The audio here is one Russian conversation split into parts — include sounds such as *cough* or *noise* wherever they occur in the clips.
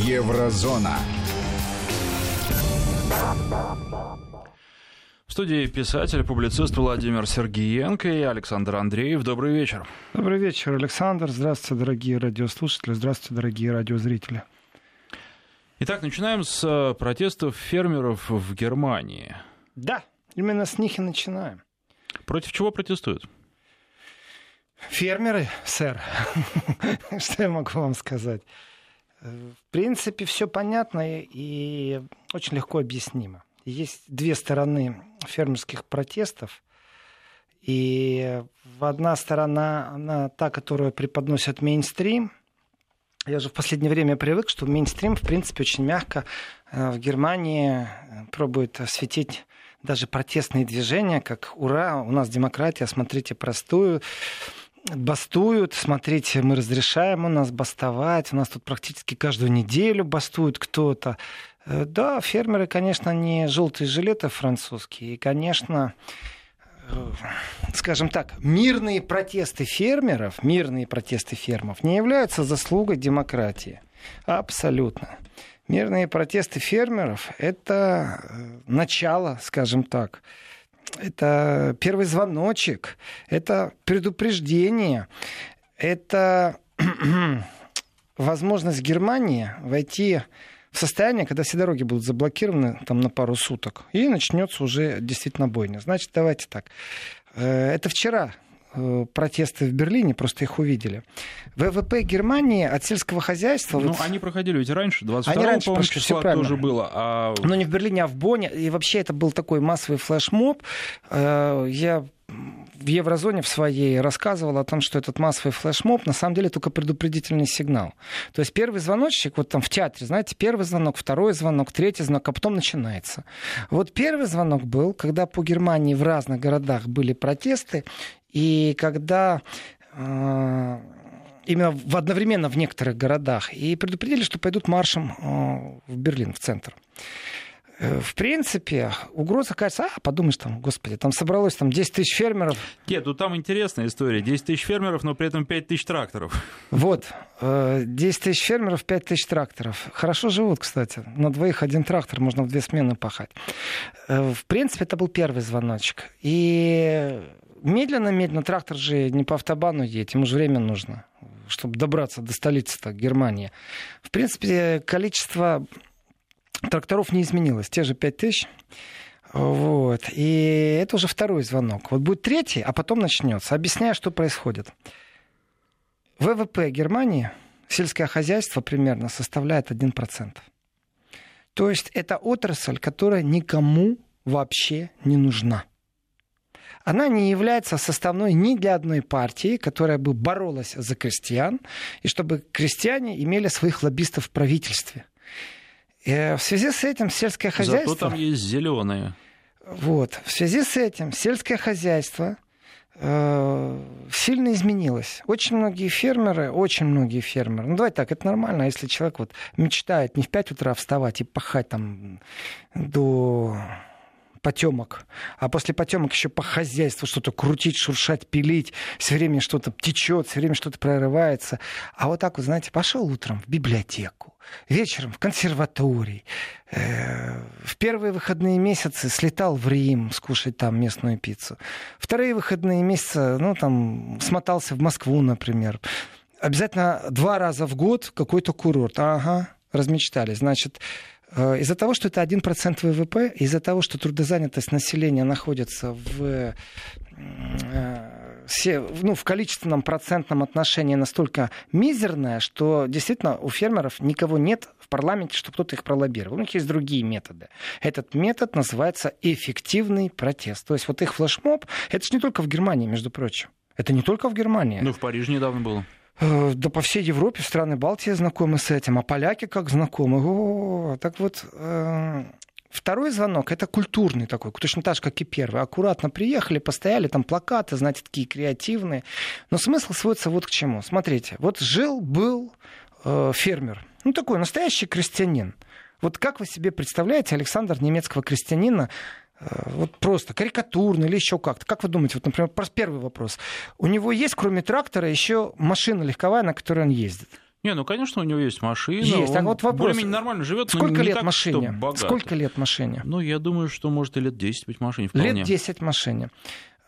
Еврозона. В студии писатель, публицист Владимир Сергеенко и Александр Андреев. Добрый вечер. Добрый вечер, Александр. Здравствуйте, дорогие радиослушатели. Здравствуйте, дорогие радиозрители. Итак, начинаем с э, протестов фермеров в Германии. Да, именно с них и начинаем. Против чего протестуют? Фермеры, сэр. *laughs* Что я могу вам сказать? В принципе, все понятно и очень легко объяснимо. Есть две стороны фермерских протестов. И одна сторона, она та, которая преподносит мейнстрим. Я же в последнее время привык, что мейнстрим, в принципе, очень мягко э, в Германии э, пробует осветить даже протестные движения, как «Ура, у нас демократия, смотрите простую» бастуют, смотрите, мы разрешаем у нас бастовать, у нас тут практически каждую неделю бастует кто-то. Э, да, фермеры, конечно, не желтые жилеты французские, и, конечно, э, скажем так, мирные протесты фермеров, мирные протесты фермов не являются заслугой демократии. Абсолютно. Мирные протесты фермеров – это э, начало, скажем так, это первый звоночек, это предупреждение, это *clears throat* возможность Германии войти в состояние, когда все дороги будут заблокированы там, на пару суток, и начнется уже действительно бойня. Значит, давайте так. Э, это вчера протесты в Берлине, просто их увидели. ВВП Германии от сельского хозяйства... Ну, вот... они проходили ведь раньше, 22 они раньше по числа тоже было. А... Но не в Берлине, а в Бонне. И вообще это был такой массовый флешмоб. Э, я в еврозоне в своей рассказывал о том, что этот массовый флешмоб на самом деле только предупредительный сигнал. То есть первый звоночек, вот там в театре, знаете, первый звонок, второй звонок, третий звонок, а потом начинается. Вот первый звонок был, когда по Германии в разных городах были протесты, и когда э, именно в, одновременно в некоторых городах, и предупредили, что пойдут маршем э, в Берлин, в центр. Э, в принципе, угроза кажется, а, подумаешь, там, господи, там собралось там 10 тысяч фермеров. Нет, тут там интересная история. 10 тысяч фермеров, но при этом 5 тысяч тракторов. Вот, 10 тысяч фермеров, 5 тысяч тракторов. Хорошо живут, кстати. На двоих один трактор, можно в две смены пахать. В принципе, это был первый звоночек. И медленно-медленно трактор же не по автобану едет, ему же время нужно, чтобы добраться до столицы-то, Германии. В принципе, количество тракторов не изменилось, те же 5 тысяч. Вот. И это уже второй звонок. Вот будет третий, а потом начнется. Объясняю, что происходит. ВВП Германии, сельское хозяйство примерно составляет 1%. То есть это отрасль, которая никому вообще не нужна она не является составной ни для одной партии, которая бы боролась за крестьян, и чтобы крестьяне имели своих лоббистов в правительстве. И э, в связи с этим сельское хозяйство... Зато там есть зеленые. Вот. В связи с этим сельское хозяйство э, сильно изменилось. Очень многие фермеры, очень многие фермеры, ну давайте так, это нормально, если человек вот мечтает не в 5 утра вставать и пахать там до потемок, а после потемок еще по хозяйству что-то крутить, шуршать, пилить, все время что-то течет, все время что-то прорывается. А вот так вот, знаете, пошел утром в библиотеку, вечером в консерваторий, э, в первые выходные месяцы слетал в Рим скушать там местную пиццу. Вторые выходные месяцы, ну, там, смотался в Москву, например. Обязательно два раза в год какой-то курорт. Ага, размечтались. Значит, из-за того, что это 1% ВВП, из-за того, что трудозанятость населения находится в, э, ну, в количественном процентном отношении настолько мизерная, что действительно у фермеров никого нет в парламенте, чтобы кто-то их пролоббировал. У них есть другие методы. Этот метод называется эффективный протест. То есть вот их флешмоб, это же не только в Германии, между прочим. Это не только в Германии. Ну, в Париже недавно было. Э, да по всей Европе, страны Балтии знакомы с этим, а поляки как знакомы. О, так вот, э, Второй звонок это культурный такой, точно так же, как и первый. Аккуратно приехали, постояли, там плакаты, знаете, такие креативные. Но смысл сводится вот к чему. Смотрите, вот жил-был э, фермер, ну такой настоящий крестьянин. Вот как вы себе представляете Александр немецкого крестьянина вот просто карикатурно или еще как-то. Как вы думаете, вот, например, первый вопрос. У него есть, кроме трактора, еще машина легковая, на которой он ездит? Не, ну, конечно, у него есть машина. Есть. А вот вопрос. Более-менее нормально живет, Сколько лет так, машине? Сколько лет машине? Ну, я думаю, что может и лет 10 быть машине вполне. Лет 10 машине.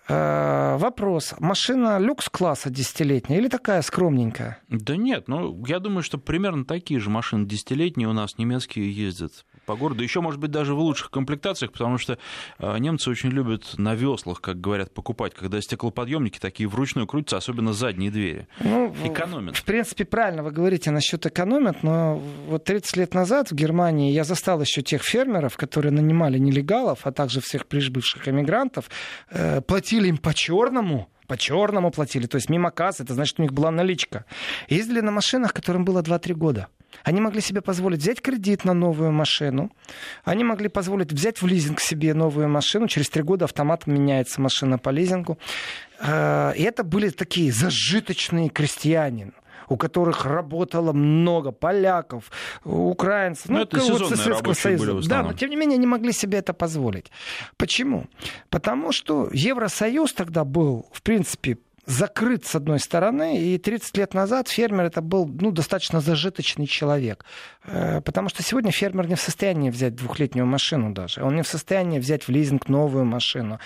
Э, вопрос. Машина люкс-класса десятилетняя или такая скромненькая? Да нет, ну, я думаю, что примерно такие же машины десятилетние у нас немецкие ездят по городу. Еще, может быть, даже в лучших комплектациях, потому что э, немцы очень любят на веслах, как говорят, покупать, когда стеклоподъемники такие вручную крутятся, особенно задние двери. Ну, экономят. В принципе, правильно вы говорите насчет экономят, но вот 30 лет назад в Германии я застал еще тех фермеров, которые нанимали нелегалов, а также всех прибывших эмигрантов, э, платили им по черному, по черному платили, то есть мимо кассы, это значит, у них была наличка. Ездили на машинах, которым было 2-3 года. Они могли себе позволить взять кредит на новую машину. Они могли позволить взять в лизинг себе новую машину. Через три года автоматом меняется машина по лизингу. Э, и это были такие зажиточные крестьяне у которых работало много поляков, украинцев, ну, ну это вот Советского Союза. Да, но тем не менее не могли себе это позволить. Почему? Потому что Евросоюз тогда был, в принципе, закрыт с одной стороны, и 30 лет назад фермер это был ну, достаточно зажиточный человек. Э, потому что сегодня фермер не в состоянии взять двухлетнюю машину даже. Он не в состоянии взять в лизинг новую машину.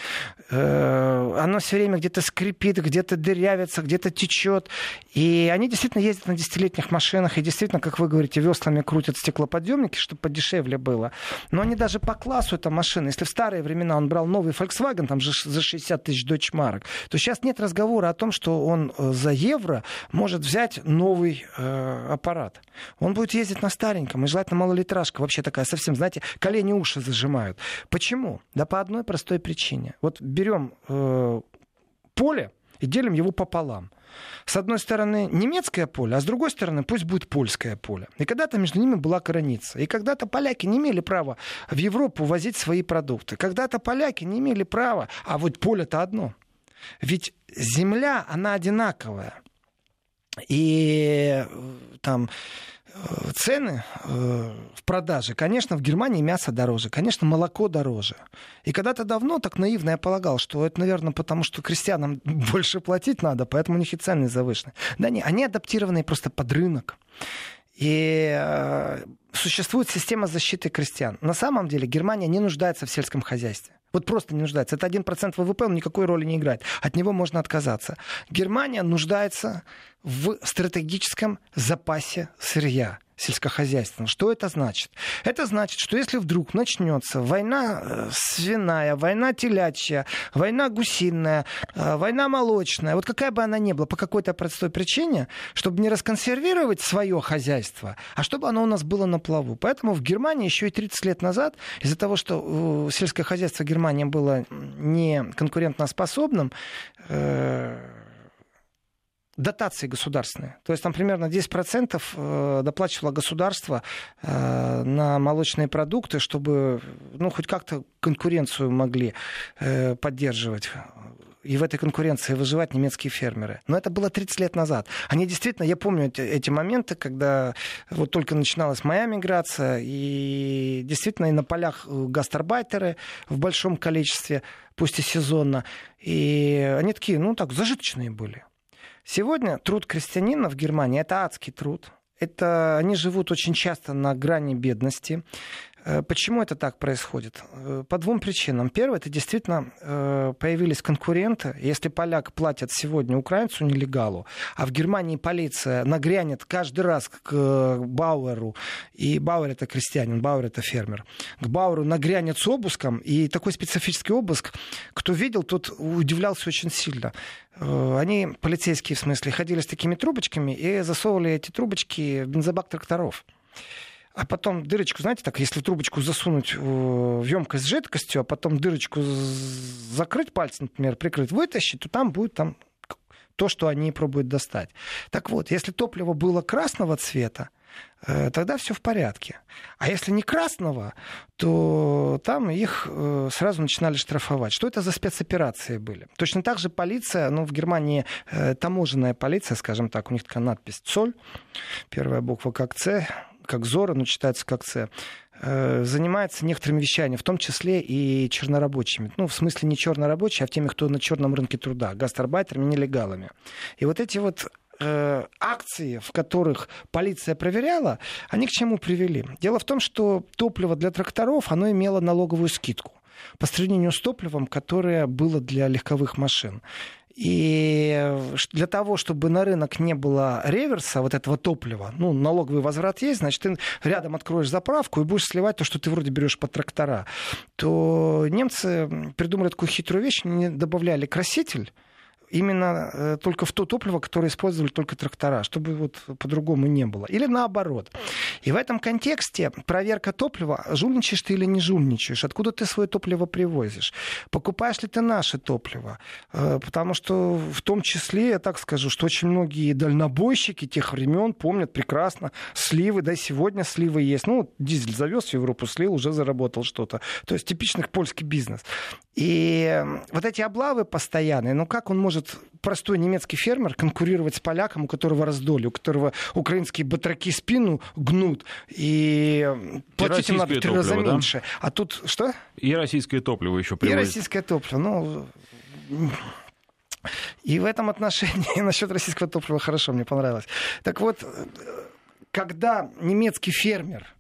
Э, оно все время где-то скрипит, где-то дырявится, где-то течет. И они действительно ездят на десятилетних машинах, и действительно, как вы говорите, веслами крутят стеклоподъемники, чтобы подешевле было. Но они даже по классу эта машина. Если в старые времена он брал новый Volkswagen, там же за 60 тысяч дочмарок, то сейчас нет разговора о том, что он э, за евро может взять новый э, аппарат. Он будет ездить на стареньком, и желательно малолитражка, вообще такая совсем, знаете, колени уши зажимают. Почему? Да по одной простой причине. Вот берем э, поле и делим его пополам. С одной стороны немецкое поле, а с другой стороны пусть будет польское поле. И когда-то между ними была граница. И когда-то поляки не имели права в Европу возить свои продукты. Когда-то поляки не имели права, а вот поле-то одно. Ведь земля, она одинаковая. И э, там э, цены э, в продаже, конечно, в Германии мясо дороже, конечно, молоко дороже. И когда-то давно так наивно я полагал, что это, наверное, потому что крестьянам *laughs* больше платить надо, поэтому у них и цены завышены. Да не, они адаптированы просто под рынок. И э, существует система защиты крестьян. На самом деле Германия не нуждается в сельском хозяйстве. Вот просто не нуждается. Это 1% ВВП, он никакой роли не играет. От него можно отказаться. Германия нуждается в стратегическом запасе сырья сельскохозяйственного. Что это значит? Это значит, что если вдруг начнется война э, свиная, война телячья, война гусиная, э, война молочная, вот какая бы она ни была, по какой-то простой причине, чтобы не расконсервировать свое хозяйство, а чтобы оно у нас было на плаву. Поэтому в Германии еще и 30 лет назад, из-за того, что э, сельское хозяйство Германии было не конкурентоспособным, дотации государственные. То есть там примерно 10% э, доплачивало государство э, на молочные продукты, чтобы ну, хоть как-то конкуренцию могли э, поддерживать и в этой конкуренции выживать немецкие фермеры. Но это было 30 лет назад. Они действительно, я помню эти, эти моменты, когда вот только начиналась моя миграция, и действительно и на полях гастарбайтеры в большом количестве, пусть и сезонно, и они такие, ну так, зажиточные были. Сегодня труд крестьянина в Германии это адский труд. Это они живут очень часто на грани бедности. Э, почему это так происходит? Э, по двум причинам. Первое, это действительно э, появились конкуренты. Если поляк платит сегодня украинцу нелегалу, а в Германии полиция нагрянет каждый раз к Бауэру, и Бауэр это крестьянин, Бауэр это фермер, к Бауэру нагрянет с обыском, и такой специфический обыск, кто видел, тот удивлялся очень сильно. Они, полицейские в смысле, ходили с такими трубочками и засовывали эти трубочки в бензобак тракторов а потом дырочку, знаете, так, если трубочку засунуть в емкость с жидкостью, а потом дырочку закрыть пальцем, например, прикрыть, вытащить, то там будет там то, что они пробуют достать. Так вот, если топливо было красного цвета, э, тогда все в порядке. А если не красного, то там их э, сразу начинали штрафовать. Что это за спецоперации были? Точно так же полиция, ну, в Германии э, таможенная полиция, скажем так, у них такая надпись «ЦОЛь», первая буква как «Ц», как Зора, но читается как Ц, э, занимается некоторыми вещами, в том числе и чернорабочими. Ну, в смысле не чернорабочие, а теми, кто на черном рынке труда, гастарбайтерами, нелегалами. И вот эти вот э, акции, в которых полиция проверяла, они к чему привели? Дело в том, что топливо для тракторов, оно имело налоговую скидку по сравнению с топливом, которое было для легковых машин. И для того, чтобы на рынок не было реверса вот этого топлива, ну, налоговый возврат есть, значит, ты рядом откроешь заправку и будешь сливать то, что ты вроде берешь под трактора, то немцы придумали такую хитрую вещь, они добавляли краситель, именно э, только в то топливо, которое использовали только трактора, чтобы вот по-другому не было. Или наоборот. И в этом контексте проверка топлива, жульничаешь ты или не жульничаешь, откуда ты свое топливо привозишь, покупаешь ли ты наше топливо. Э, потому что в том числе, я так скажу, что очень многие дальнобойщики тех времен помнят прекрасно сливы, да, сегодня сливы есть. Ну, дизель завез в Европу, слил, уже заработал что-то. То есть типичный польский бизнес. И вот эти облавы постоянные, ну как он может, простой немецкий фермер, конкурировать с поляком, у которого раздолье, у которого украинские батраки спину гнут, и платить им надо в три раза да? меньше. А тут что? И российское топливо еще привозят. И российское топливо, ну... И в этом отношении *laughs* насчет российского топлива хорошо, мне понравилось. Так вот, когда немецкий фермер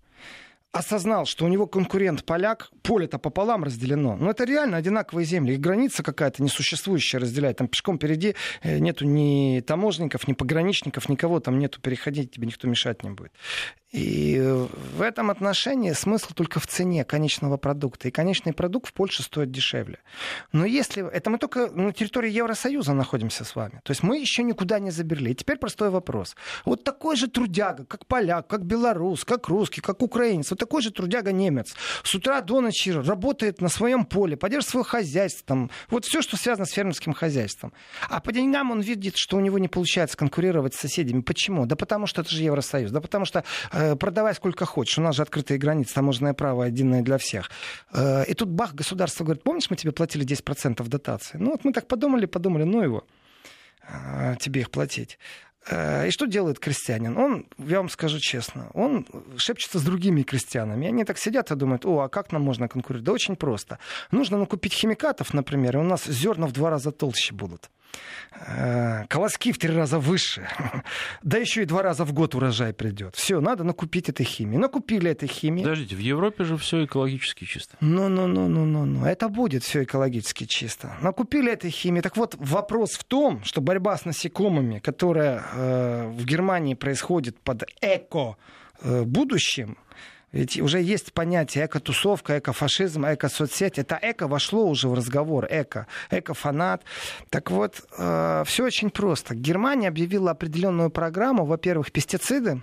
осознал, что у него конкурент поляк, поле-то пополам разделено. Но это реально одинаковые земли. Их граница какая-то несуществующая разделяет. Там пешком впереди э, нету ни таможенников, ни пограничников, никого там нету. Переходить тебе никто мешать не будет. И в этом отношении смысл только в цене конечного продукта. И конечный продукт в Польше стоит дешевле. Но если... Это мы только на территории Евросоюза находимся с вами. То есть мы еще никуда не заберли. И теперь простой вопрос. Вот такой же трудяга, как поляк, как белорус, как русский, как украинец, вот такой же трудяга немец. С утра до ночи работает на своем поле, поддерживает свое хозяйство. Там, вот все, что связано с фермерским хозяйством. А по деньгам он видит, что у него не получается конкурировать с соседями. Почему? Да потому что это же Евросоюз. Да потому что э, продавай сколько хочешь, у нас же открытые границы, таможенное право одинное для всех. Э, и тут бах, государство говорит, помнишь, мы тебе платили 10% дотации? Ну вот мы так подумали, подумали, ну его, э, тебе их платить. И что делает крестьянин? Он, я вам скажу честно, он шепчется с другими крестьянами. Они так сидят и думают, о, а как нам можно конкурировать? Да очень просто. Нужно накупить химикатов, например, и у нас зерна в два раза толще будут. Э, колоски в три раза выше. *laughs* Да еще и два раза в год урожай придет. Все, надо накупить этой химии. Накупили этой химии. Подождите, в Европе же все экологически чисто. Ну, ну, ну, ну, ну, ну. Это будет все экологически чисто. Накупили этой химии. Так вот, вопрос в том, что борьба с насекомыми, которая э, в Германии происходит под эко э, будущим, ведь уже есть понятие эко-тусовка, эко-фашизм, эко-соцсеть. Это эко вошло уже в разговор. Эко. Эко-фанат. Так вот, э, все очень просто. Германия объявила определенную программу. Во-первых, пестициды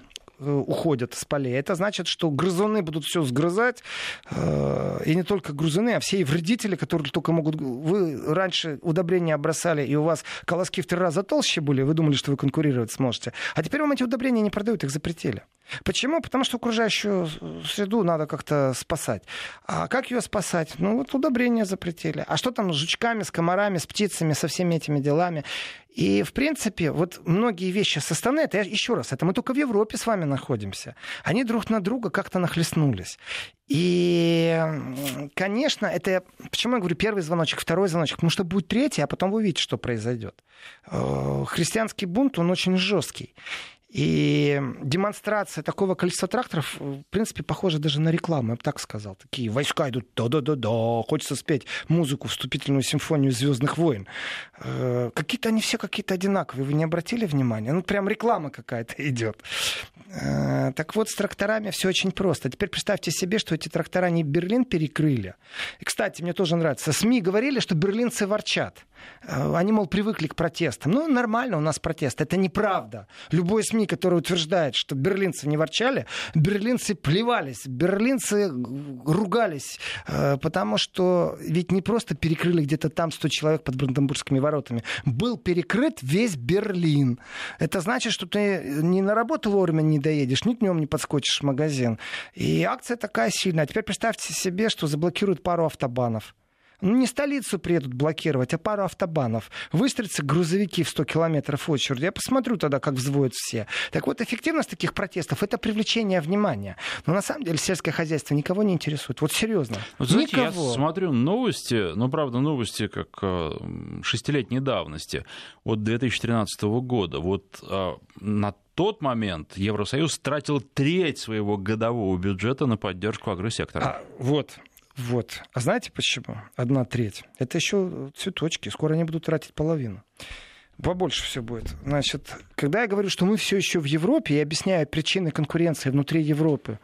уходят с полей. Это значит, что грызуны будут все сгрызать. Э, и не только грызуны, а все и вредители, которые только могут... Вы раньше удобрения бросали, и у вас колоски в три раза толще были, вы думали, что вы конкурировать сможете. А теперь вам эти удобрения не продают, их запретили. Почему? Потому что окружающую среду надо как-то спасать. А как ее спасать? Ну вот удобрения запретили. А что там с жучками, с комарами, с птицами, со всеми этими делами? И, в принципе, вот многие вещи составны, это еще раз, это мы только в Европе с вами находимся. Они друг на друга как-то нахлестнулись. И, конечно, это... Почему я говорю первый звоночек, второй звоночек? Потому что будет третий, а потом вы увидите, что произойдет. Э, христианский бунт, он очень жесткий. И демонстрация такого количества тракторов, в принципе, похожа даже на рекламу, я бы так сказал. Такие войска идут, да-да-да-да, хочется спеть музыку, вступительную симфонию Звездных войн. Э, какие-то они все какие-то одинаковые, вы не обратили внимания? Ну, прям реклама какая-то идет. Э, так вот, с тракторами все очень просто. Теперь представьте себе, что эти трактора не Берлин перекрыли. И, кстати, мне тоже нравится. СМИ говорили, что берлинцы ворчат. Э, они, мол, привыкли к протестам. Ну, нормально у нас протест. Это неправда. Любой СМИ, который утверждает, что берлинцы не ворчали, берлинцы плевались, берлинцы ругались, э, потому что ведь не просто перекрыли где-то там 100 человек под Бранденбургскими воротами. Был перекрыт весь Берлин. Это значит, что ты не на работу вовремя не доедешь, ни днем не подскочишь в магазин. И акция такая сильная. А теперь представьте себе, что заблокируют пару автобанов не столицу приедут блокировать, а пару автобанов. Выстроятся грузовики в 100 километров очереди. Я посмотрю тогда, как взводят все. Так вот, эффективность таких протестов — это привлечение внимания. Но на самом деле сельское хозяйство никого не интересует. Вот серьезно. Вот, знаете, никого. я смотрю новости, ну, правда, новости как э, шестилетней давности, от 2013 года. Вот а, на тот момент Евросоюз тратил треть своего годового бюджета на поддержку агросектора. А, вот, вот. А знаете почему? Одна треть. Это еще цветочки. Скоро они будут тратить половину. Побольше все будет. Значит, когда я говорю, что мы все еще в Европе, я объясняю причины конкуренции внутри Европы,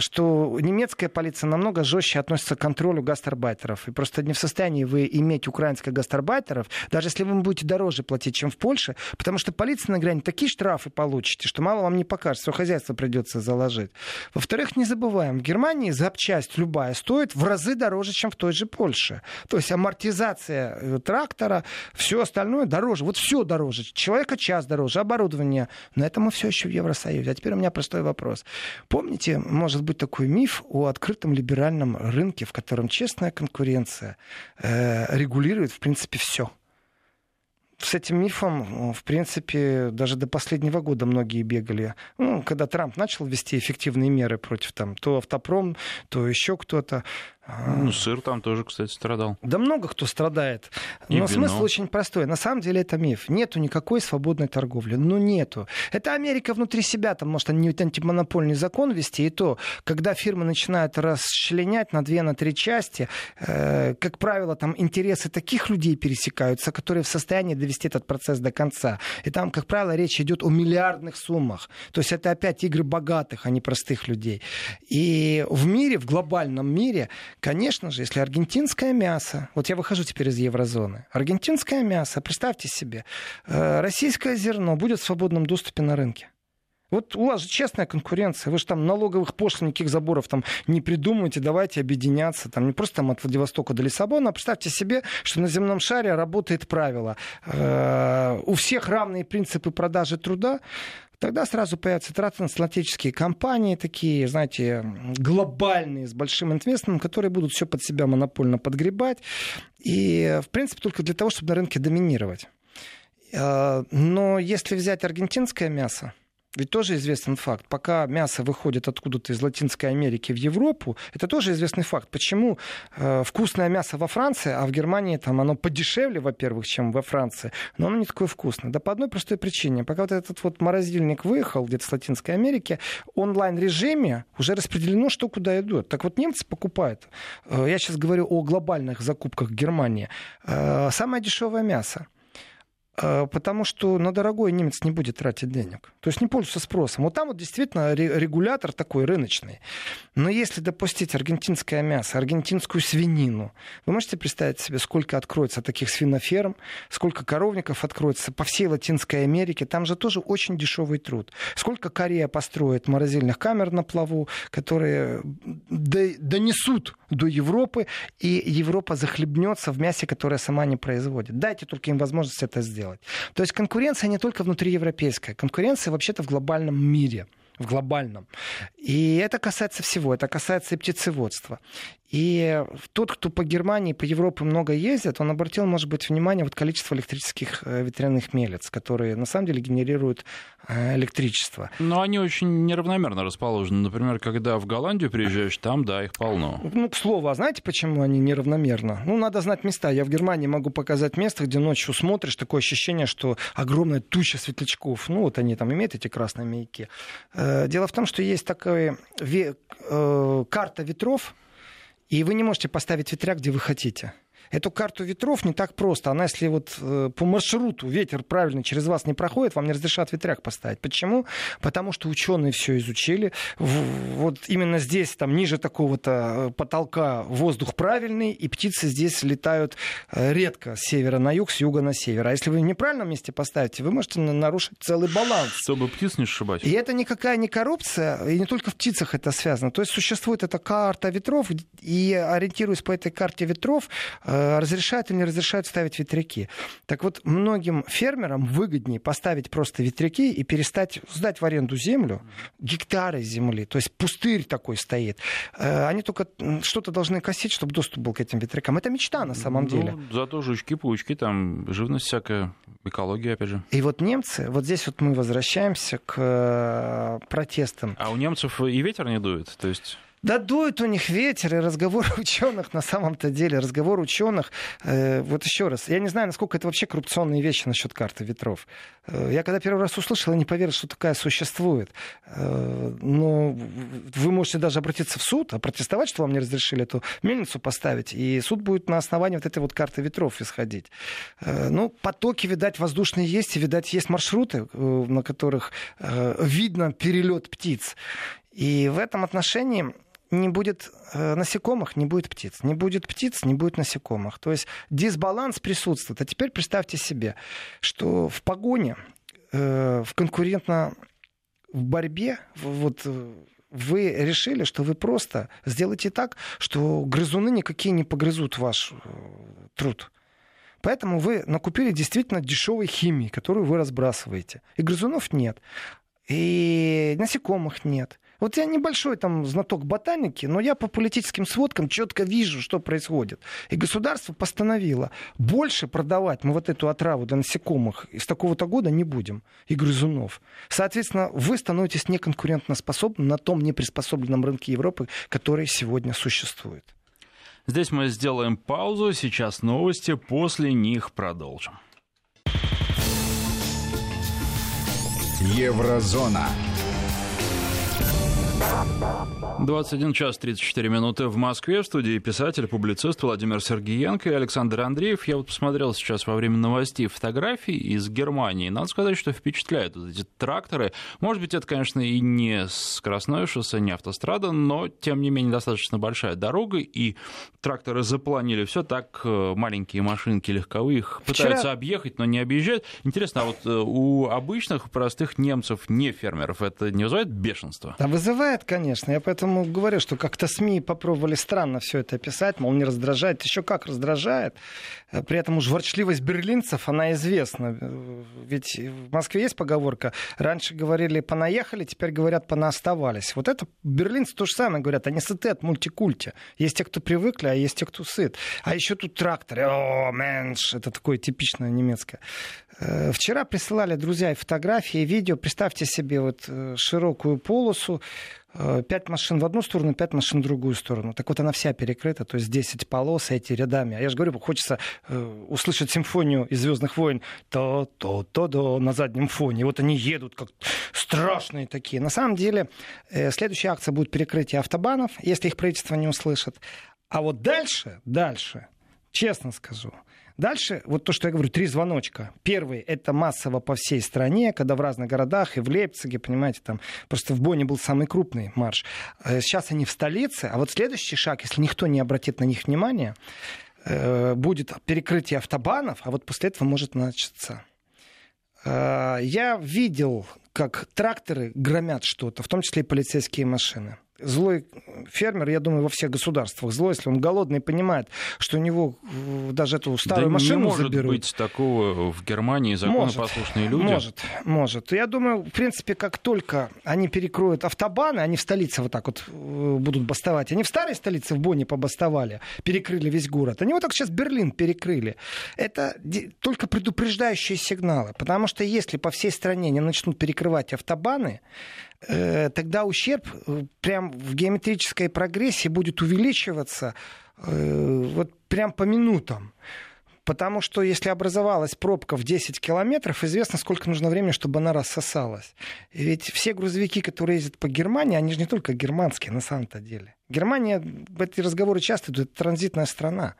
что немецкая полиция намного жестче относится к контролю гастарбайтеров. И просто не в состоянии вы иметь украинских гастарбайтеров, даже если вы будете дороже платить, чем в Польше, потому что полиция на грани такие штрафы получите, что мало вам не покажет, что хозяйство придется заложить. Во-вторых, не забываем, в Германии запчасть любая стоит в разы дороже, чем в той же Польше. То есть амортизация э, трактора, все остальное дороже. Вот все дороже. Человека час дороже, оборудование. Но это мы все еще в Евросоюзе. А теперь у меня простой вопрос. Помните, может быть такой миф о открытом либеральном рынке, в котором честная конкуренция э, регулирует, в принципе, все с этим мифом, в принципе, даже до последнего года многие бегали. Ну, когда Трамп начал ввести эффективные меры против там, то автопром, то еще кто-то. Ну, сыр там тоже, кстати, страдал. Да много кто страдает. И Но вино. смысл очень простой. На самом деле это миф. Нету никакой свободной торговли. Ну, нету. Это Америка внутри себя. Там может они антимонопольный закон вести. И то, когда фирмы начинают расчленять на две, на три части, э, как правило, там интересы таких людей пересекаются, которые в состоянии довести этот процесс до конца. И там, как правило, речь идет о миллиардных суммах. То есть это опять игры богатых, а не простых людей. И в мире, в глобальном мире, Конечно же, если аргентинское мясо, вот я выхожу теперь из еврозоны, аргентинское мясо, представьте себе, э, российское зерно будет в свободном доступе на рынке. Вот у вас же честная конкуренция. Вы же там налоговых пошлин, никаких заборов там не придумываете. Давайте объединяться. Там не просто там от Владивостока до Лиссабона. А представьте себе, что на земном шаре работает правило. Э, у всех равные принципы продажи труда тогда сразу появятся трансатлантические компании, такие, знаете, глобальные, с большим инвестментом, которые будут все под себя монопольно подгребать. И, в принципе, только для того, чтобы на рынке доминировать. А, но если взять аргентинское мясо, ведь тоже известный факт. Пока мясо выходит откуда-то из Латинской Америки в Европу, это тоже известный факт. Почему э, вкусное мясо во Франции, а в Германии там оно подешевле, во-первых, чем во Франции, но оно не такое вкусное. Да по одной простой причине. Пока вот этот вот морозильник выехал где-то с Латинской Америки, онлайн-режиме уже распределено, что куда идет. Так вот немцы покупают. Э, я сейчас говорю о глобальных закупках Германии. Э, самое дешевое мясо. А, потому что на дорогой немец не будет тратить денег. То есть не пользуется спросом. Вот там вот действительно регулятор такой рыночный. Но если допустить аргентинское мясо, аргентинскую свинину, вы можете представить себе, сколько откроется таких свиноферм, сколько коровников откроется по всей Латинской Америке. Там же тоже очень дешевый труд. Сколько Корея построит морозильных камер на плаву, которые донесут до Европы, и Европа захлебнется в мясе, которое сама не производит. Дайте только им возможность это сделать. То есть конкуренция не только внутриевропейская, конкуренция вообще-то в глобальном мире в глобальном. И это касается всего. Это касается и птицеводства. И тот, кто по Германии, по Европе много ездит, он обратил, может быть, внимание вот количество электрических э, ветряных мельниц, которые на самом деле генерируют э, электричество. Но они очень неравномерно расположены. Например, когда в Голландию приезжаешь, там, да, их полно. Ну, к слову, а знаете, почему они неравномерно? Ну, надо знать места. Я в Германии могу показать место, где ночью смотришь, такое ощущение, что огромная туча светлячков. Ну, вот они там имеют эти красные маяки. Э, дело в том, что есть такая карта ветров, и вы не можете поставить ветряк, где вы хотите. Эту карту ветров не так просто. Она, если вот э, по маршруту ветер правильно через вас не проходит, вам не разрешат ветряк поставить. Почему? Потому что ученые все изучили. Вот именно здесь, там, ниже такого-то э, потолка воздух правильный, и птицы здесь летают э, редко с севера на юг, с юга на север. А если вы в неправильном месте поставите, вы можете нарушить целый баланс. Чтобы птиц не сшибать. И это никакая не коррупция, и не только в птицах это связано. То есть существует эта карта ветров, и ориентируясь по этой карте ветров, э, разрешают или не разрешают ставить ветряки. Так вот, многим фермерам выгоднее поставить просто ветряки и перестать сдать в аренду землю, гектары земли, то есть пустырь такой стоит. Э, они только что-то должны косить, чтобы доступ был к этим ветрякам. Это мечта на самом Ну, деле. Зато жучки-паучки, там живность всякая, экология, опять же. И вот немцы, вот здесь вот мы возвращаемся к э, протестам. А у немцев и ветер не дует, то есть... Да дует у них ветер, и разговор *laughs* ученых на самом-то деле, разговор ученых, э, вот еще раз, я не знаю, насколько это вообще коррупционные вещи насчет карты ветров. Э, я когда первый раз услышал, я не поверил, что такая существует. Э, но вы можете даже обратиться в суд, а протестовать, что вам не разрешили эту мельницу поставить, и суд будет на основании вот этой вот карты ветров исходить. Э, ну, потоки, видать, воздушные есть, и, видать, есть маршруты, э, на которых э, видно перелет птиц. И в этом отношении не будет э, насекомых, не будет птиц. Не будет птиц, не будет насекомых. То есть дисбаланс присутствует. А теперь представьте себе, что в погоне, э, в конкурентно в борьбе, вот э, вы решили, что вы просто сделаете так, что грызуны никакие не погрызут ваш труд. Поэтому вы накупили действительно дешевой химии, которую вы разбрасываете. И грызунов нет. И насекомых нет. Вот я небольшой там знаток ботаники, но я по политическим сводкам четко вижу, что происходит. И государство постановило, больше продавать мы вот эту отраву для насекомых из такого-то года не будем, и грызунов. Соответственно, вы становитесь неконкурентоспособны на том неприспособленном рынке Европы, который сегодня существует. Здесь мы сделаем паузу, сейчас новости, после них продолжим. Еврозона. 21 час 34 минуты в Москве. В студии писатель, публицист Владимир Сергеенко и Александр Андреев. Я вот посмотрел сейчас во время новостей фотографий из Германии. Надо сказать, что впечатляют вот эти тракторы. Может быть, это, конечно, и не скоростное шоссе, не автострада, но, тем не менее, достаточно большая дорога, и тракторы запланили все так, э, маленькие машинки легковые их Вчера- пытаются объехать, но не объезжают. Интересно, а вот э, у обычных, простых немцев, не фермеров, это не вызывает бешенства? Да, вызывает, конечно. Я поэтому говорю, что как-то СМИ попробовали странно все это описать, мол, не раздражает. Еще как раздражает. Э, При этом уж ворчливость берлинцев, она известна. Э, Ведь в Москве есть поговорка. Раньше говорили понаехали, теперь говорят понаоставались. Вот это берлинцы то же самое говорят. Они сыты от мультикульти. Есть те, кто привыкли, а есть те, кто сыт. А еще тут тракторы. О, менш. Это такое типичное немецкое. Э, Вчера присылали друзья фотографии, видео. Представьте себе вот широкую полосу, пять машин в одну сторону, пять машин в другую сторону. Так вот она вся перекрыта, то есть 10 полос эти рядами. А я же говорю, хочется э, услышать симфонию из Звездных войн то то то до на заднем фоне. Вот они едут как страшные такие. На самом деле э, следующая акция будет перекрытие автобанов, если их правительство не услышит. А вот дальше, дальше, честно скажу, Дальше, вот то, что я говорю, три звоночка. Первый — это массово по всей стране, когда в разных городах, и в Лейпциге, понимаете, там просто в Бонне был самый крупный марш. Э, Сейчас они в столице, а вот следующий шаг, если никто не обратит на них внимания, э, будет перекрытие автобанов, а вот после этого может начаться. Э, Я видел, как тракторы громят что-то, в том числе и полицейские машины. Злой фермер, я думаю, во всех государствах злой, если он голодный, понимает, что у него э, даже эту старую да машину не может заберут. быть такого в Германии законопослушные люди. Может, может. Я думаю, в принципе, как только они перекроют автобаны, они в столице вот так вот э, будут бастовать. Они в старой столице, в Бонне побастовали, перекрыли весь город. Они вот так сейчас Берлин перекрыли. Это только предупреждающие сигналы. Потому что если по всей стране не начнут перекрывать автобаны, тогда ущерб э, прям в геометрической прогрессии будет увеличиваться э, вот прям по минутам. Потому что если образовалась пробка в 10 километров, известно, сколько нужно времени, чтобы она рассосалась. Ведь все грузовики, которые ездят по Германии, они же не только германские на самом-то деле. Германия, эти разговоры часто идут, это транзитная страна.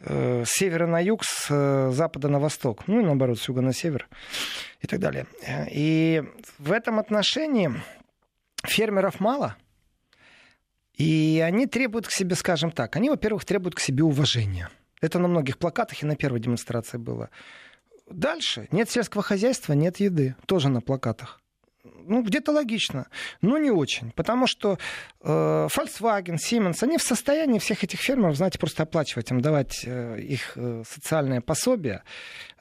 Э, С севера на юг, с э, запада на восток. Ну и наоборот, с юга на север и так далее. Э, И в этом отношении фермеров мало. И они требуют к себе, скажем так, они, во-первых, требуют к себе уважения. Это на многих плакатах и на первой демонстрации было. Дальше нет сельского хозяйства, нет еды. Тоже на плакатах. Ну, где-то логично, но не очень. Потому что э, Volkswagen, Siemens, они в состоянии всех этих фермеров, знаете, просто оплачивать им, давать э, их э, социальное пособие.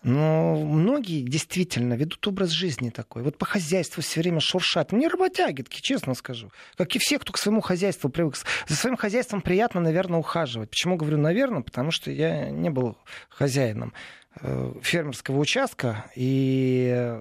Но многие действительно ведут образ жизни такой. Вот по хозяйству все время шуршат. Не работяги, честно скажу. Как и все, кто к своему хозяйству привык. За своим хозяйством приятно, наверное, ухаживать. Почему говорю наверное? Потому что я не был хозяином фермерского участка, и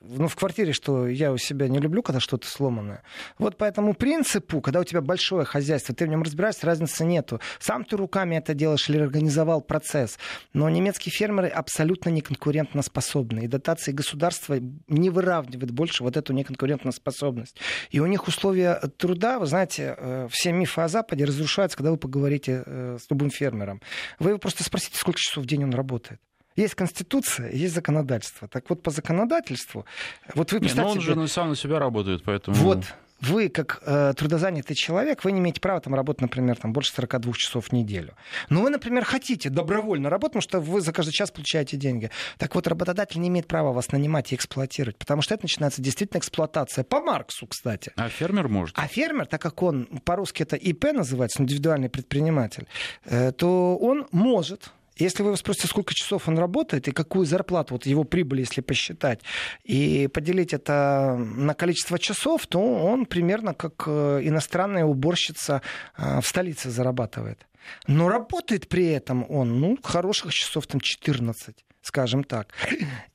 ну, в квартире, что я у себя не люблю, когда что-то сломанное. Вот по этому принципу, когда у тебя большое хозяйство, ты в нем разбираешься, разницы нету. Сам ты руками это делаешь или организовал процесс. Но немецкие фермеры абсолютно неконкурентоспособны. И дотации государства не выравнивают больше вот эту неконкурентоспособность. И у них условия труда, вы знаете, э, все мифы о Западе разрушаются, когда вы поговорите э, с любым фермером. Вы его просто спросите, сколько часов в день он работает. Есть конституция, есть законодательство. Так вот, по законодательству... Вот вы Не, но он же сам на себя работает, поэтому... Вот, вы, как э, трудозанятый человек, вы не имеете права там работать, например, там, больше 42 часов в неделю. Но вы, например, хотите добровольно работать, потому что вы за каждый час получаете деньги. Так вот, работодатель не имеет права вас нанимать и эксплуатировать, потому что это начинается действительно эксплуатация. По Марксу, кстати. А фермер может? А фермер, так как он, по-русски это ИП называется, индивидуальный предприниматель, э, то он может если вы спросите, сколько часов он работает и какую зарплату, вот его прибыль, если посчитать, и поделить это на количество часов, то он примерно как э, иностранная уборщица э, в столице зарабатывает. Но работает при этом он, ну, хороших часов там 14 скажем так.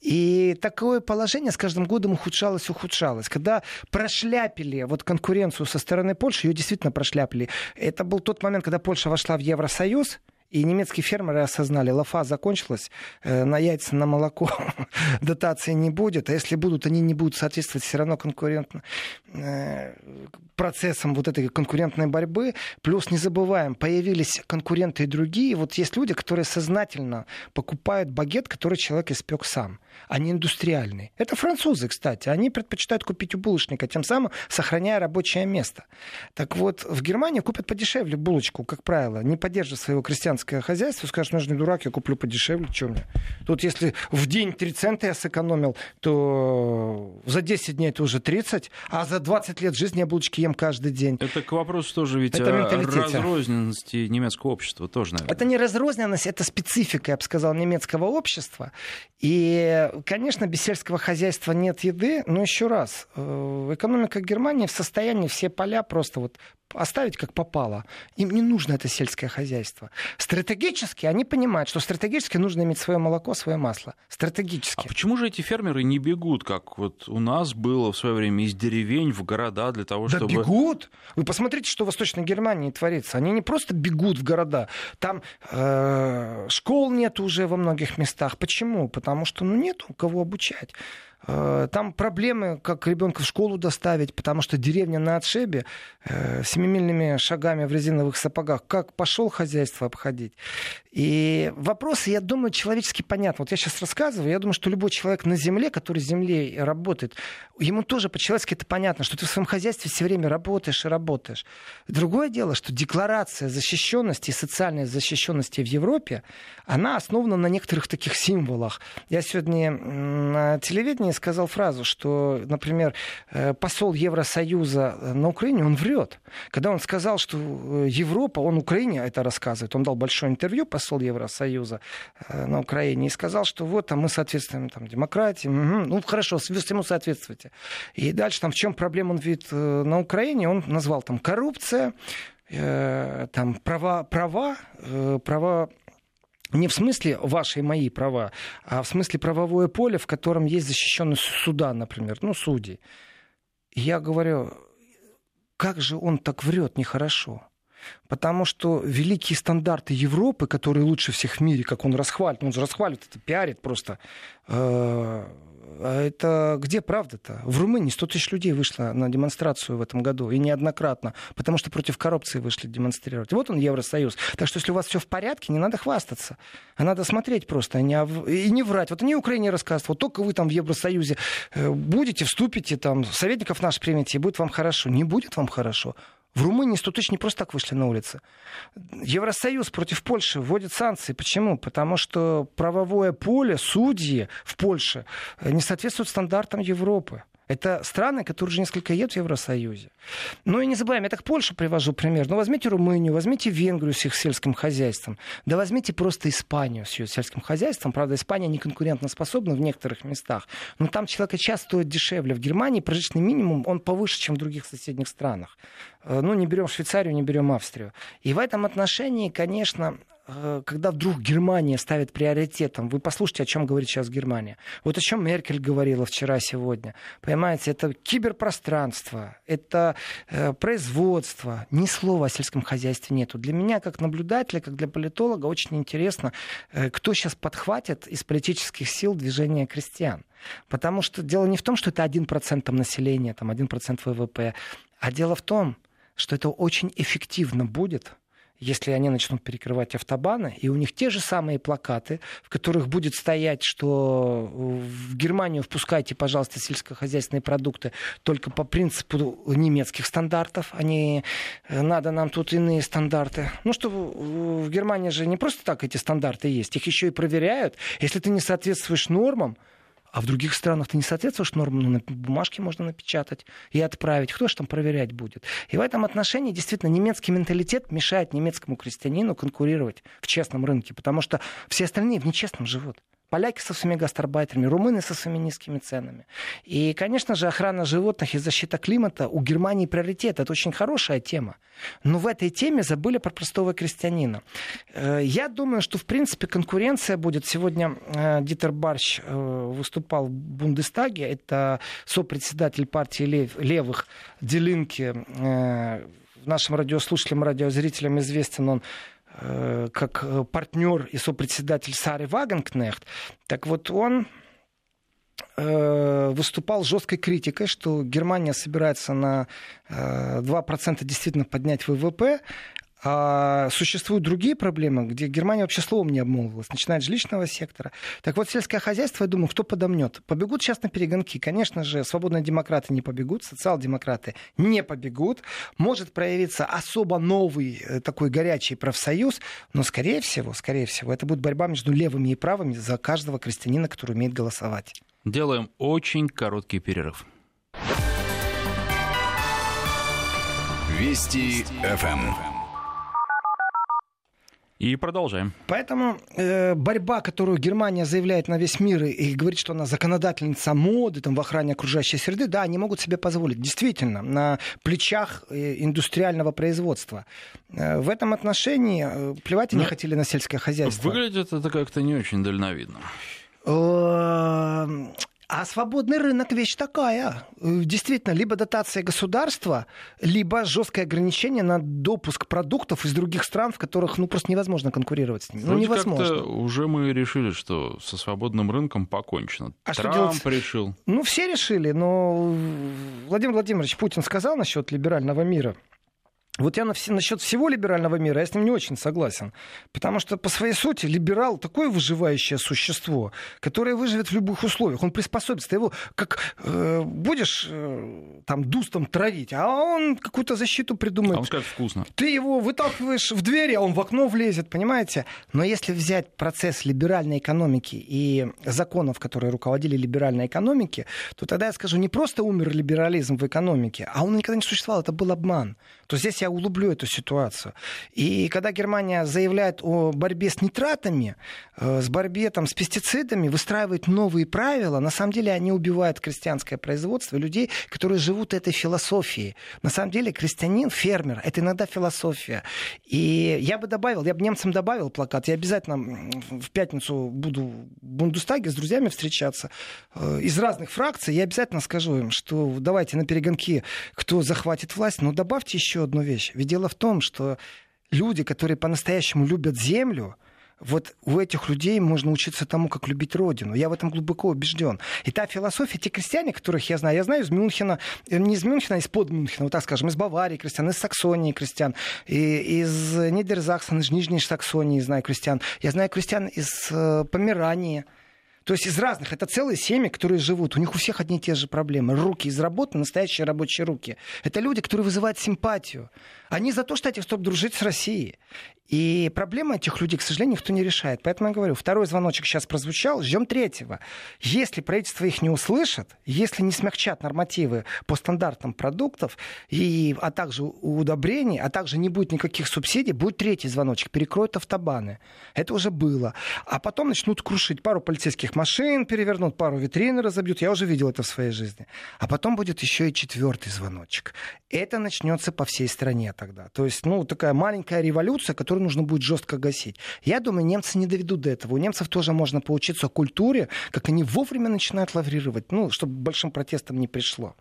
И такое положение с каждым годом ухудшалось, ухудшалось. Когда прошляпили вот конкуренцию со стороны Польши, ее действительно прошляпили. Это был тот момент, когда Польша вошла в Евросоюз, и немецкие фермеры осознали, лафа закончилась, э, на яйца, на молоко *laughs* дотации не будет, а если будут, они не будут соответствовать все равно конкурентно э, процессам вот этой конкурентной борьбы. Плюс не забываем, появились конкуренты и другие. Вот есть люди, которые сознательно покупают багет, который человек испек сам, не индустриальный. Это французы, кстати. Они предпочитают купить у булочника, тем самым сохраняя рабочее место. Так вот, в Германии купят подешевле булочку, как правило, не поддерживая своего крестьянское хозяйство, скажешь, ну, я дурак, я куплю подешевле, что мне. Тут если в день 3 цента я сэкономил, то за 10 дней это уже 30, а за 20 лет жизни я булочки ем каждый день. Это к вопросу тоже ведь это о разрозненности немецкого общества тоже, наверное. Это не разрозненность, это специфика, я бы сказал, немецкого общества. И, конечно, без сельского хозяйства нет еды, но еще раз, э, экономика Германии в состоянии все поля просто вот оставить как попало. Им не нужно это сельское хозяйство. Стратегически они понимают, что стратегически нужно иметь свое молоко, свое масло. Стратегически. А почему же эти фермеры не бегут, как вот у нас было в свое время из деревень в города для того, да чтобы... бегут! Вы посмотрите, что в Восточной Германии творится. Они не просто бегут в города. Там э, школ нет уже во многих местах. Почему? Потому что ну, нет у кого обучать. Э, там проблемы, как ребенка в школу доставить, потому что деревня на отшибе, э, семимильными шагами в резиновых сапогах. Как пошел хозяйство обходить? И вопросы, я думаю, человечески понятны. Вот я сейчас рассказываю, я думаю, что любой человек на земле, который с землей работает, ему тоже по-человечески это понятно, что ты в своем хозяйстве все время работаешь и работаешь. Другое дело, что декларация защищенности и социальной защищенности в Европе, она основана на некоторых таких символах. Я сегодня на телевидении сказал фразу, что, например, э, посол Евросоюза э, на Украине, он врет. Когда он сказал, что э, Европа, он Украине это рассказывает, он дал большое интервью, посол Евросоюза на Украине, и сказал, что вот там мы соответствуем там, демократии, угу, ну хорошо, всему соответствуйте. И дальше там в чем проблема он видит на Украине, он назвал там коррупция, там права, права, права не в смысле ваши и мои права, а в смысле правовое поле, в котором есть защищенность суда, например, ну, судей. Я говорю, как же он так врет нехорошо? Потому что великие стандарты Европы, которые лучше всех в мире, как он расхвалит, он же расхваливает это, пиарит просто, э, это где правда-то? В Румынии 100 тысяч людей вышло на демонстрацию в этом году, и неоднократно, потому что против коррупции вышли демонстрировать. Вот он, Евросоюз. Так что если у вас все в порядке, не надо хвастаться, а надо смотреть просто, а не, и не врать. Вот они Украине рассказывают, вот только вы там в Евросоюзе э, будете, вступите, там, советников наших примете, и будет вам хорошо. Не будет вам хорошо. В Румынии 100 тысяч не просто так вышли на улицы. Евросоюз против Польши вводит санкции. Почему? Потому что правовое поле, судьи в Польше э, не соответствуют стандартам Европы. Это страны, которые уже несколько лет в Евросоюзе. Ну и не забываем, я так Польшу привожу пример. Ну возьмите Румынию, возьмите Венгрию с их сельским хозяйством. Да возьмите просто Испанию с ее сельским хозяйством. Правда, Испания не конкурентоспособна в некоторых местах. Но там человека час стоит дешевле. В Германии прожиточный минимум, он повыше, чем в других соседних странах. Э, ну, не берем Швейцарию, не берем Австрию. И в этом отношении, конечно, Э, когда вдруг Германия ставит приоритетом, вы послушайте, о чем говорит сейчас Германия. Вот о чем Меркель говорила вчера, сегодня. Понимаете, это киберпространство, это э, производство. Ни слова о сельском хозяйстве нету. Для меня, как наблюдателя, как для политолога, очень интересно, э, кто сейчас подхватит из политических сил движение крестьян. Потому что дело не в том, что это 1% населения, там 1% ВВП, а дело в том, что это очень эффективно будет – если они начнут перекрывать автобаны, и у них те же самые плакаты, в которых будет стоять, что в Германию впускайте, пожалуйста, сельскохозяйственные продукты только по принципу немецких стандартов, а не э, надо нам тут иные стандарты. Ну что, в Германии же не просто так эти стандарты есть, их еще и проверяют. Если ты не соответствуешь нормам, а в других странах ты не соответствуешь нормам, ну, на бумажке можно напечатать и отправить. Кто же там проверять будет? И в этом отношении действительно немецкий менталитет мешает немецкому крестьянину конкурировать в честном рынке, потому что все остальные в нечестном живут поляки со своими гастарбайтерами, румыны со своими низкими ценами. И, конечно же, охрана животных и защита климата у Германии приоритет. Это очень хорошая тема. Но в этой теме забыли про простого крестьянина. Э, я думаю, что, в принципе, конкуренция будет. Сегодня э, Дитер Барщ э, выступал в Бундестаге. Это сопредседатель партии левых Делинки нашим радиослушателям, радиозрителям известен он как э, партнер и сопредседатель Сары Вагенкнехт, так вот он э, выступал жесткой критикой, что Германия собирается на 2% действительно поднять ВВП, а существуют другие проблемы, где Германия вообще словом не обмолвилась, начиная с жилищного сектора. Так вот, сельское хозяйство, я думаю, кто подомнет? Побегут сейчас на перегонки. Конечно же, свободные демократы не побегут, социал-демократы не побегут. Может проявиться особо новый э, такой горячий профсоюз, но, скорее всего, скорее всего, это будет борьба между левыми и правыми за каждого крестьянина, который умеет голосовать. Делаем очень короткий перерыв. Вести ФМ. И продолжаем. Поэтому э, борьба, которую Германия заявляет на весь мир и, и говорит, что она законодательница моды там, в охране окружающей среды, да, они могут себе позволить. Действительно, на плечах э, индустриального производства. Э, в этом отношении э, плевать они Но хотели на сельское хозяйство. Выглядит это как-то не очень дальновидно. А свободный рынок вещь такая. Действительно, либо дотация государства, либо жесткое ограничение на допуск продуктов из других стран, в которых ну, просто невозможно конкурировать с ними. ну, невозможно. уже мы решили, что со свободным рынком покончено. А Трамп что решил. Ну, все решили, но Владимир Владимирович Путин сказал насчет либерального мира. Вот я на все, насчет всего либерального мира, я с ним не очень согласен. Потому что по своей сути либерал такое выживающее существо, которое выживет в любых условиях. Он приспособится. Ты его как э, будешь э, там дустом травить, а он какую-то защиту придумает. А он скажет вкусно. Ты его выталкиваешь в дверь, а он в окно влезет, понимаете? Но если взять процесс либеральной экономики и законов, которые руководили либеральной экономикой, то тогда я скажу, не просто умер либерализм в экономике, а он никогда не существовал, это был обман. То здесь я углублю эту ситуацию. И когда Германия заявляет о борьбе с нитратами, э, с борьбе там, с пестицидами, выстраивает новые правила, на самом деле они убивают крестьянское производство, людей, которые живут этой философией. На самом деле крестьянин, фермер, это иногда философия. И я бы добавил, я бы немцам добавил плакат, я обязательно в пятницу буду в Бундестаге с друзьями встречаться э, из разных фракций, я обязательно скажу им, что давайте на перегонки, кто захватит власть, но добавьте еще одну вещь. Ведь дело в том, что люди, которые по-настоящему любят землю, вот у этих людей можно учиться тому, как любить родину. Я в этом глубоко убежден. И та философия, те крестьяне, которых я знаю, я знаю из Мюнхена, э, не из Мюнхена, а из-под Мюнхена, вот так скажем, из Баварии крестьян, из Саксонии крестьян, и из Нидерзаксона, из Нижней Саксонии знаю крестьян. Я знаю крестьян из э, Померании. То есть из разных. Это целые семьи, которые живут. У них у всех одни и те же проблемы. Руки из работы, настоящие рабочие руки. Это люди, которые вызывают симпатию. Они за то, кстати, чтобы дружить с Россией. И проблемы этих людей, к сожалению, никто не решает. Поэтому я говорю, второй звоночек сейчас прозвучал, ждем третьего. Если правительство их не услышит, если не смягчат нормативы по стандартам продуктов, и, а также удобрений, а также не будет никаких субсидий, будет третий звоночек, перекроют автобаны. Это уже было. А потом начнут крушить пару полицейских машин, перевернут пару витрин, разобьют. Я уже видел это в своей жизни. А потом будет еще и четвертый звоночек. Это начнется по всей стране тогда. То есть, ну, такая маленькая революция, которую нужно будет жестко гасить. Я думаю, немцы не доведут до этого. У немцев тоже можно поучиться культуре, как они вовремя начинают лаврировать, ну, чтобы большим протестом не пришло.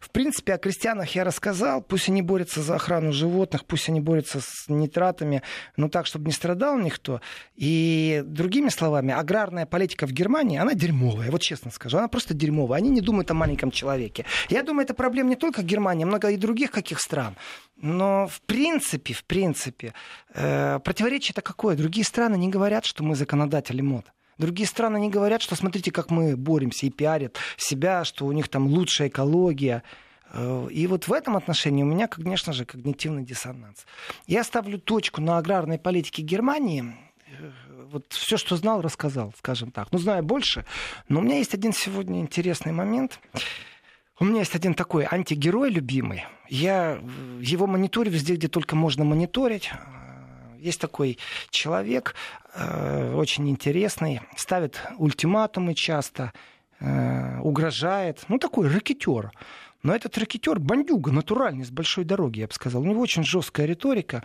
В принципе, о крестьянах я рассказал. Пусть они борются за охрану животных, пусть они борются с нитратами, но так, чтобы не страдал никто. И другими словами, аграрная политика в Германии, она дерьмовая, вот честно скажу. Она просто дерьмовая. Они не думают о маленьком человеке. Я думаю, это проблема не только Германии, а много и других каких стран. Но в принципе, в принципе, э, противоречие-то какое? Другие страны не говорят, что мы законодатели мод. Другие страны не говорят, что смотрите, как мы боремся и пиарят себя, что у них там лучшая экология. Э, и вот в этом отношении у меня, конечно же, когнитивный диссонанс. Я ставлю точку на аграрной политике Германии. Э, вот все, что знал, рассказал, скажем так. Ну, знаю больше. Но у меня есть один сегодня интересный момент. У меня есть один такой антигерой любимый. Я его мониторю везде, где только можно мониторить. Есть такой человек, э, очень интересный, ставит ультиматумы часто, э, угрожает. Ну, такой ракетер. Но этот ракетер бандюга, натуральный, с большой дороги, я бы сказал. У него очень жесткая риторика,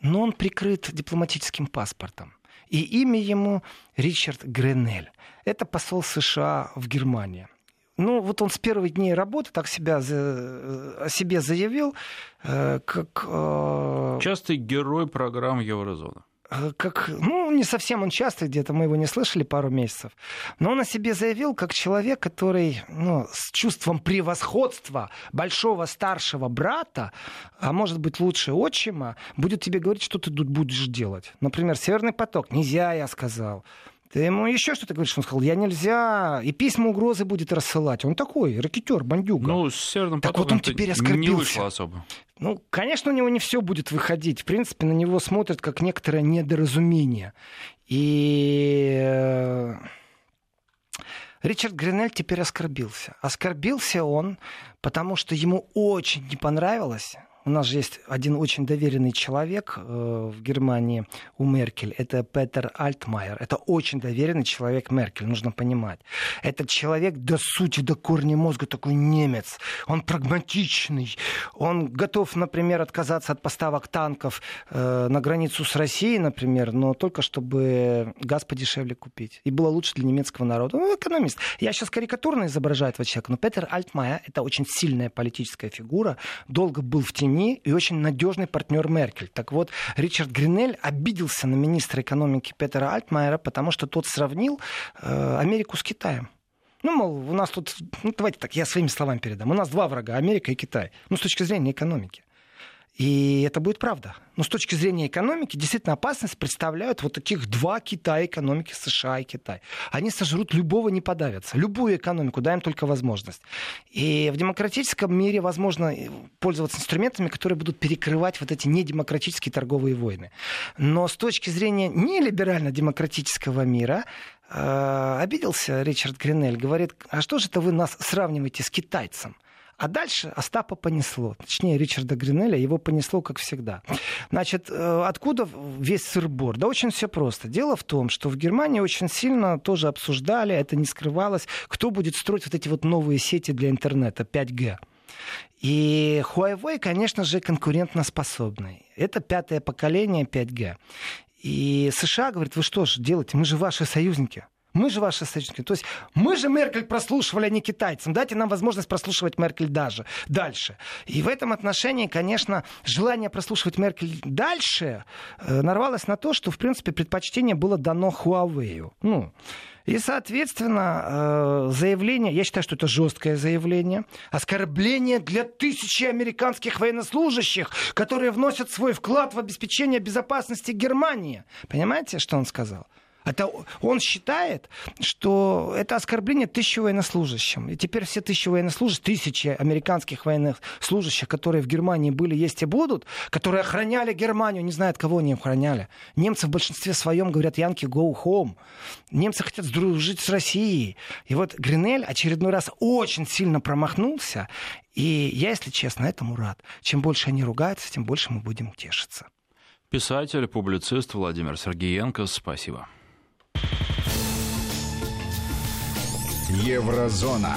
но он прикрыт дипломатическим паспортом. И имя ему Ричард Гренель. Это посол США в Германии. Ну, вот он с первых дней работы так себя, о себе заявил, э, как... Э, Частый герой программ Еврозона э, как, ну, не совсем он часто, где-то мы его не слышали пару месяцев, но он о себе заявил как человек, который ну, с чувством превосходства большого старшего брата, а может быть лучше отчима, будет тебе говорить, что ты тут будешь делать. Например, «Северный поток» нельзя, я сказал. Ты ему еще что-то говоришь, он сказал, я нельзя, и письма угрозы будет рассылать. Он такой, ракетер, бандюга. Ну, с Северным так вот он теперь оскорбился. не вышло особо. Ну, конечно, у него не все будет выходить. В принципе, на него смотрят как некоторое недоразумение. И э, Ричард Гринель теперь оскорбился. Оскорбился он, потому что ему очень не понравилось, у нас же есть один очень доверенный человек э, в Германии у Меркель. Это Петер Альтмайер. Это очень доверенный человек Меркель, нужно понимать. Этот человек до сути, до корня мозга такой немец. Он прагматичный. Он готов, например, отказаться от поставок танков э, на границу с Россией, например, но только чтобы газ подешевле купить. И было лучше для немецкого народа. Он экономист. Я сейчас карикатурно изображаю этого человека, но Петер Альтмайер это очень сильная политическая фигура. Долго был в тени тени и очень надежный партнер Меркель. Так вот, Ричард Гринель обиделся на министра экономики Петера Альтмайера, потому что тот сравнил э, Америку с Китаем. Ну, мол, у нас тут, ну, давайте так, я своими словами передам. У нас два врага, Америка и Китай. Ну, с точки зрения экономики. И это будет правда. Но с точки зрения экономики, действительно опасность представляют вот таких два Китая экономики, США и Китай. Они сожрут любого, не подавятся. Любую экономику, дай им только возможность. И в демократическом мире возможно пользоваться инструментами, которые будут перекрывать вот эти недемократические торговые войны. Но с точки зрения нелиберально-демократического мира э, обиделся Ричард Гринель, говорит, а что же это вы нас сравниваете с китайцем? А дальше Остапа понесло. Точнее, Ричарда Гринеля его понесло, как всегда. Значит, э, откуда весь сырбор? Да очень все просто. Дело в том, что в Германии очень сильно тоже обсуждали, это не скрывалось, кто будет строить вот эти вот новые сети для интернета 5G. И Huawei, конечно же, конкурентоспособный. Это пятое поколение 5G. И США говорит, вы что ж делаете, мы же ваши союзники. Мы же ваши союзники. То есть мы же Меркель прослушивали, а не китайцам. Дайте нам возможность прослушивать Меркель даже дальше. И в этом отношении, конечно, желание прослушивать Меркель дальше э, нарвалось на то, что, в принципе, предпочтение было дано Huawei. Ну, и, соответственно, э, заявление, я считаю, что это жесткое заявление, оскорбление для тысячи американских военнослужащих, которые вносят свой вклад в обеспечение безопасности Германии. Понимаете, что он сказал? Это он считает, что это оскорбление тысячи военнослужащим. И теперь все тысячи военнослужащих, тысячи американских военных служащих, которые в Германии были, есть и будут, которые охраняли Германию, не знают, кого они охраняли. Немцы в большинстве своем говорят «Янки, go home». Немцы хотят дружить с Россией. И вот Гринель очередной раз очень сильно промахнулся. И я, если честно, этому рад. Чем больше они ругаются, тем больше мы будем тешиться. Писатель, публицист Владимир Сергеенко, спасибо. Еврозона.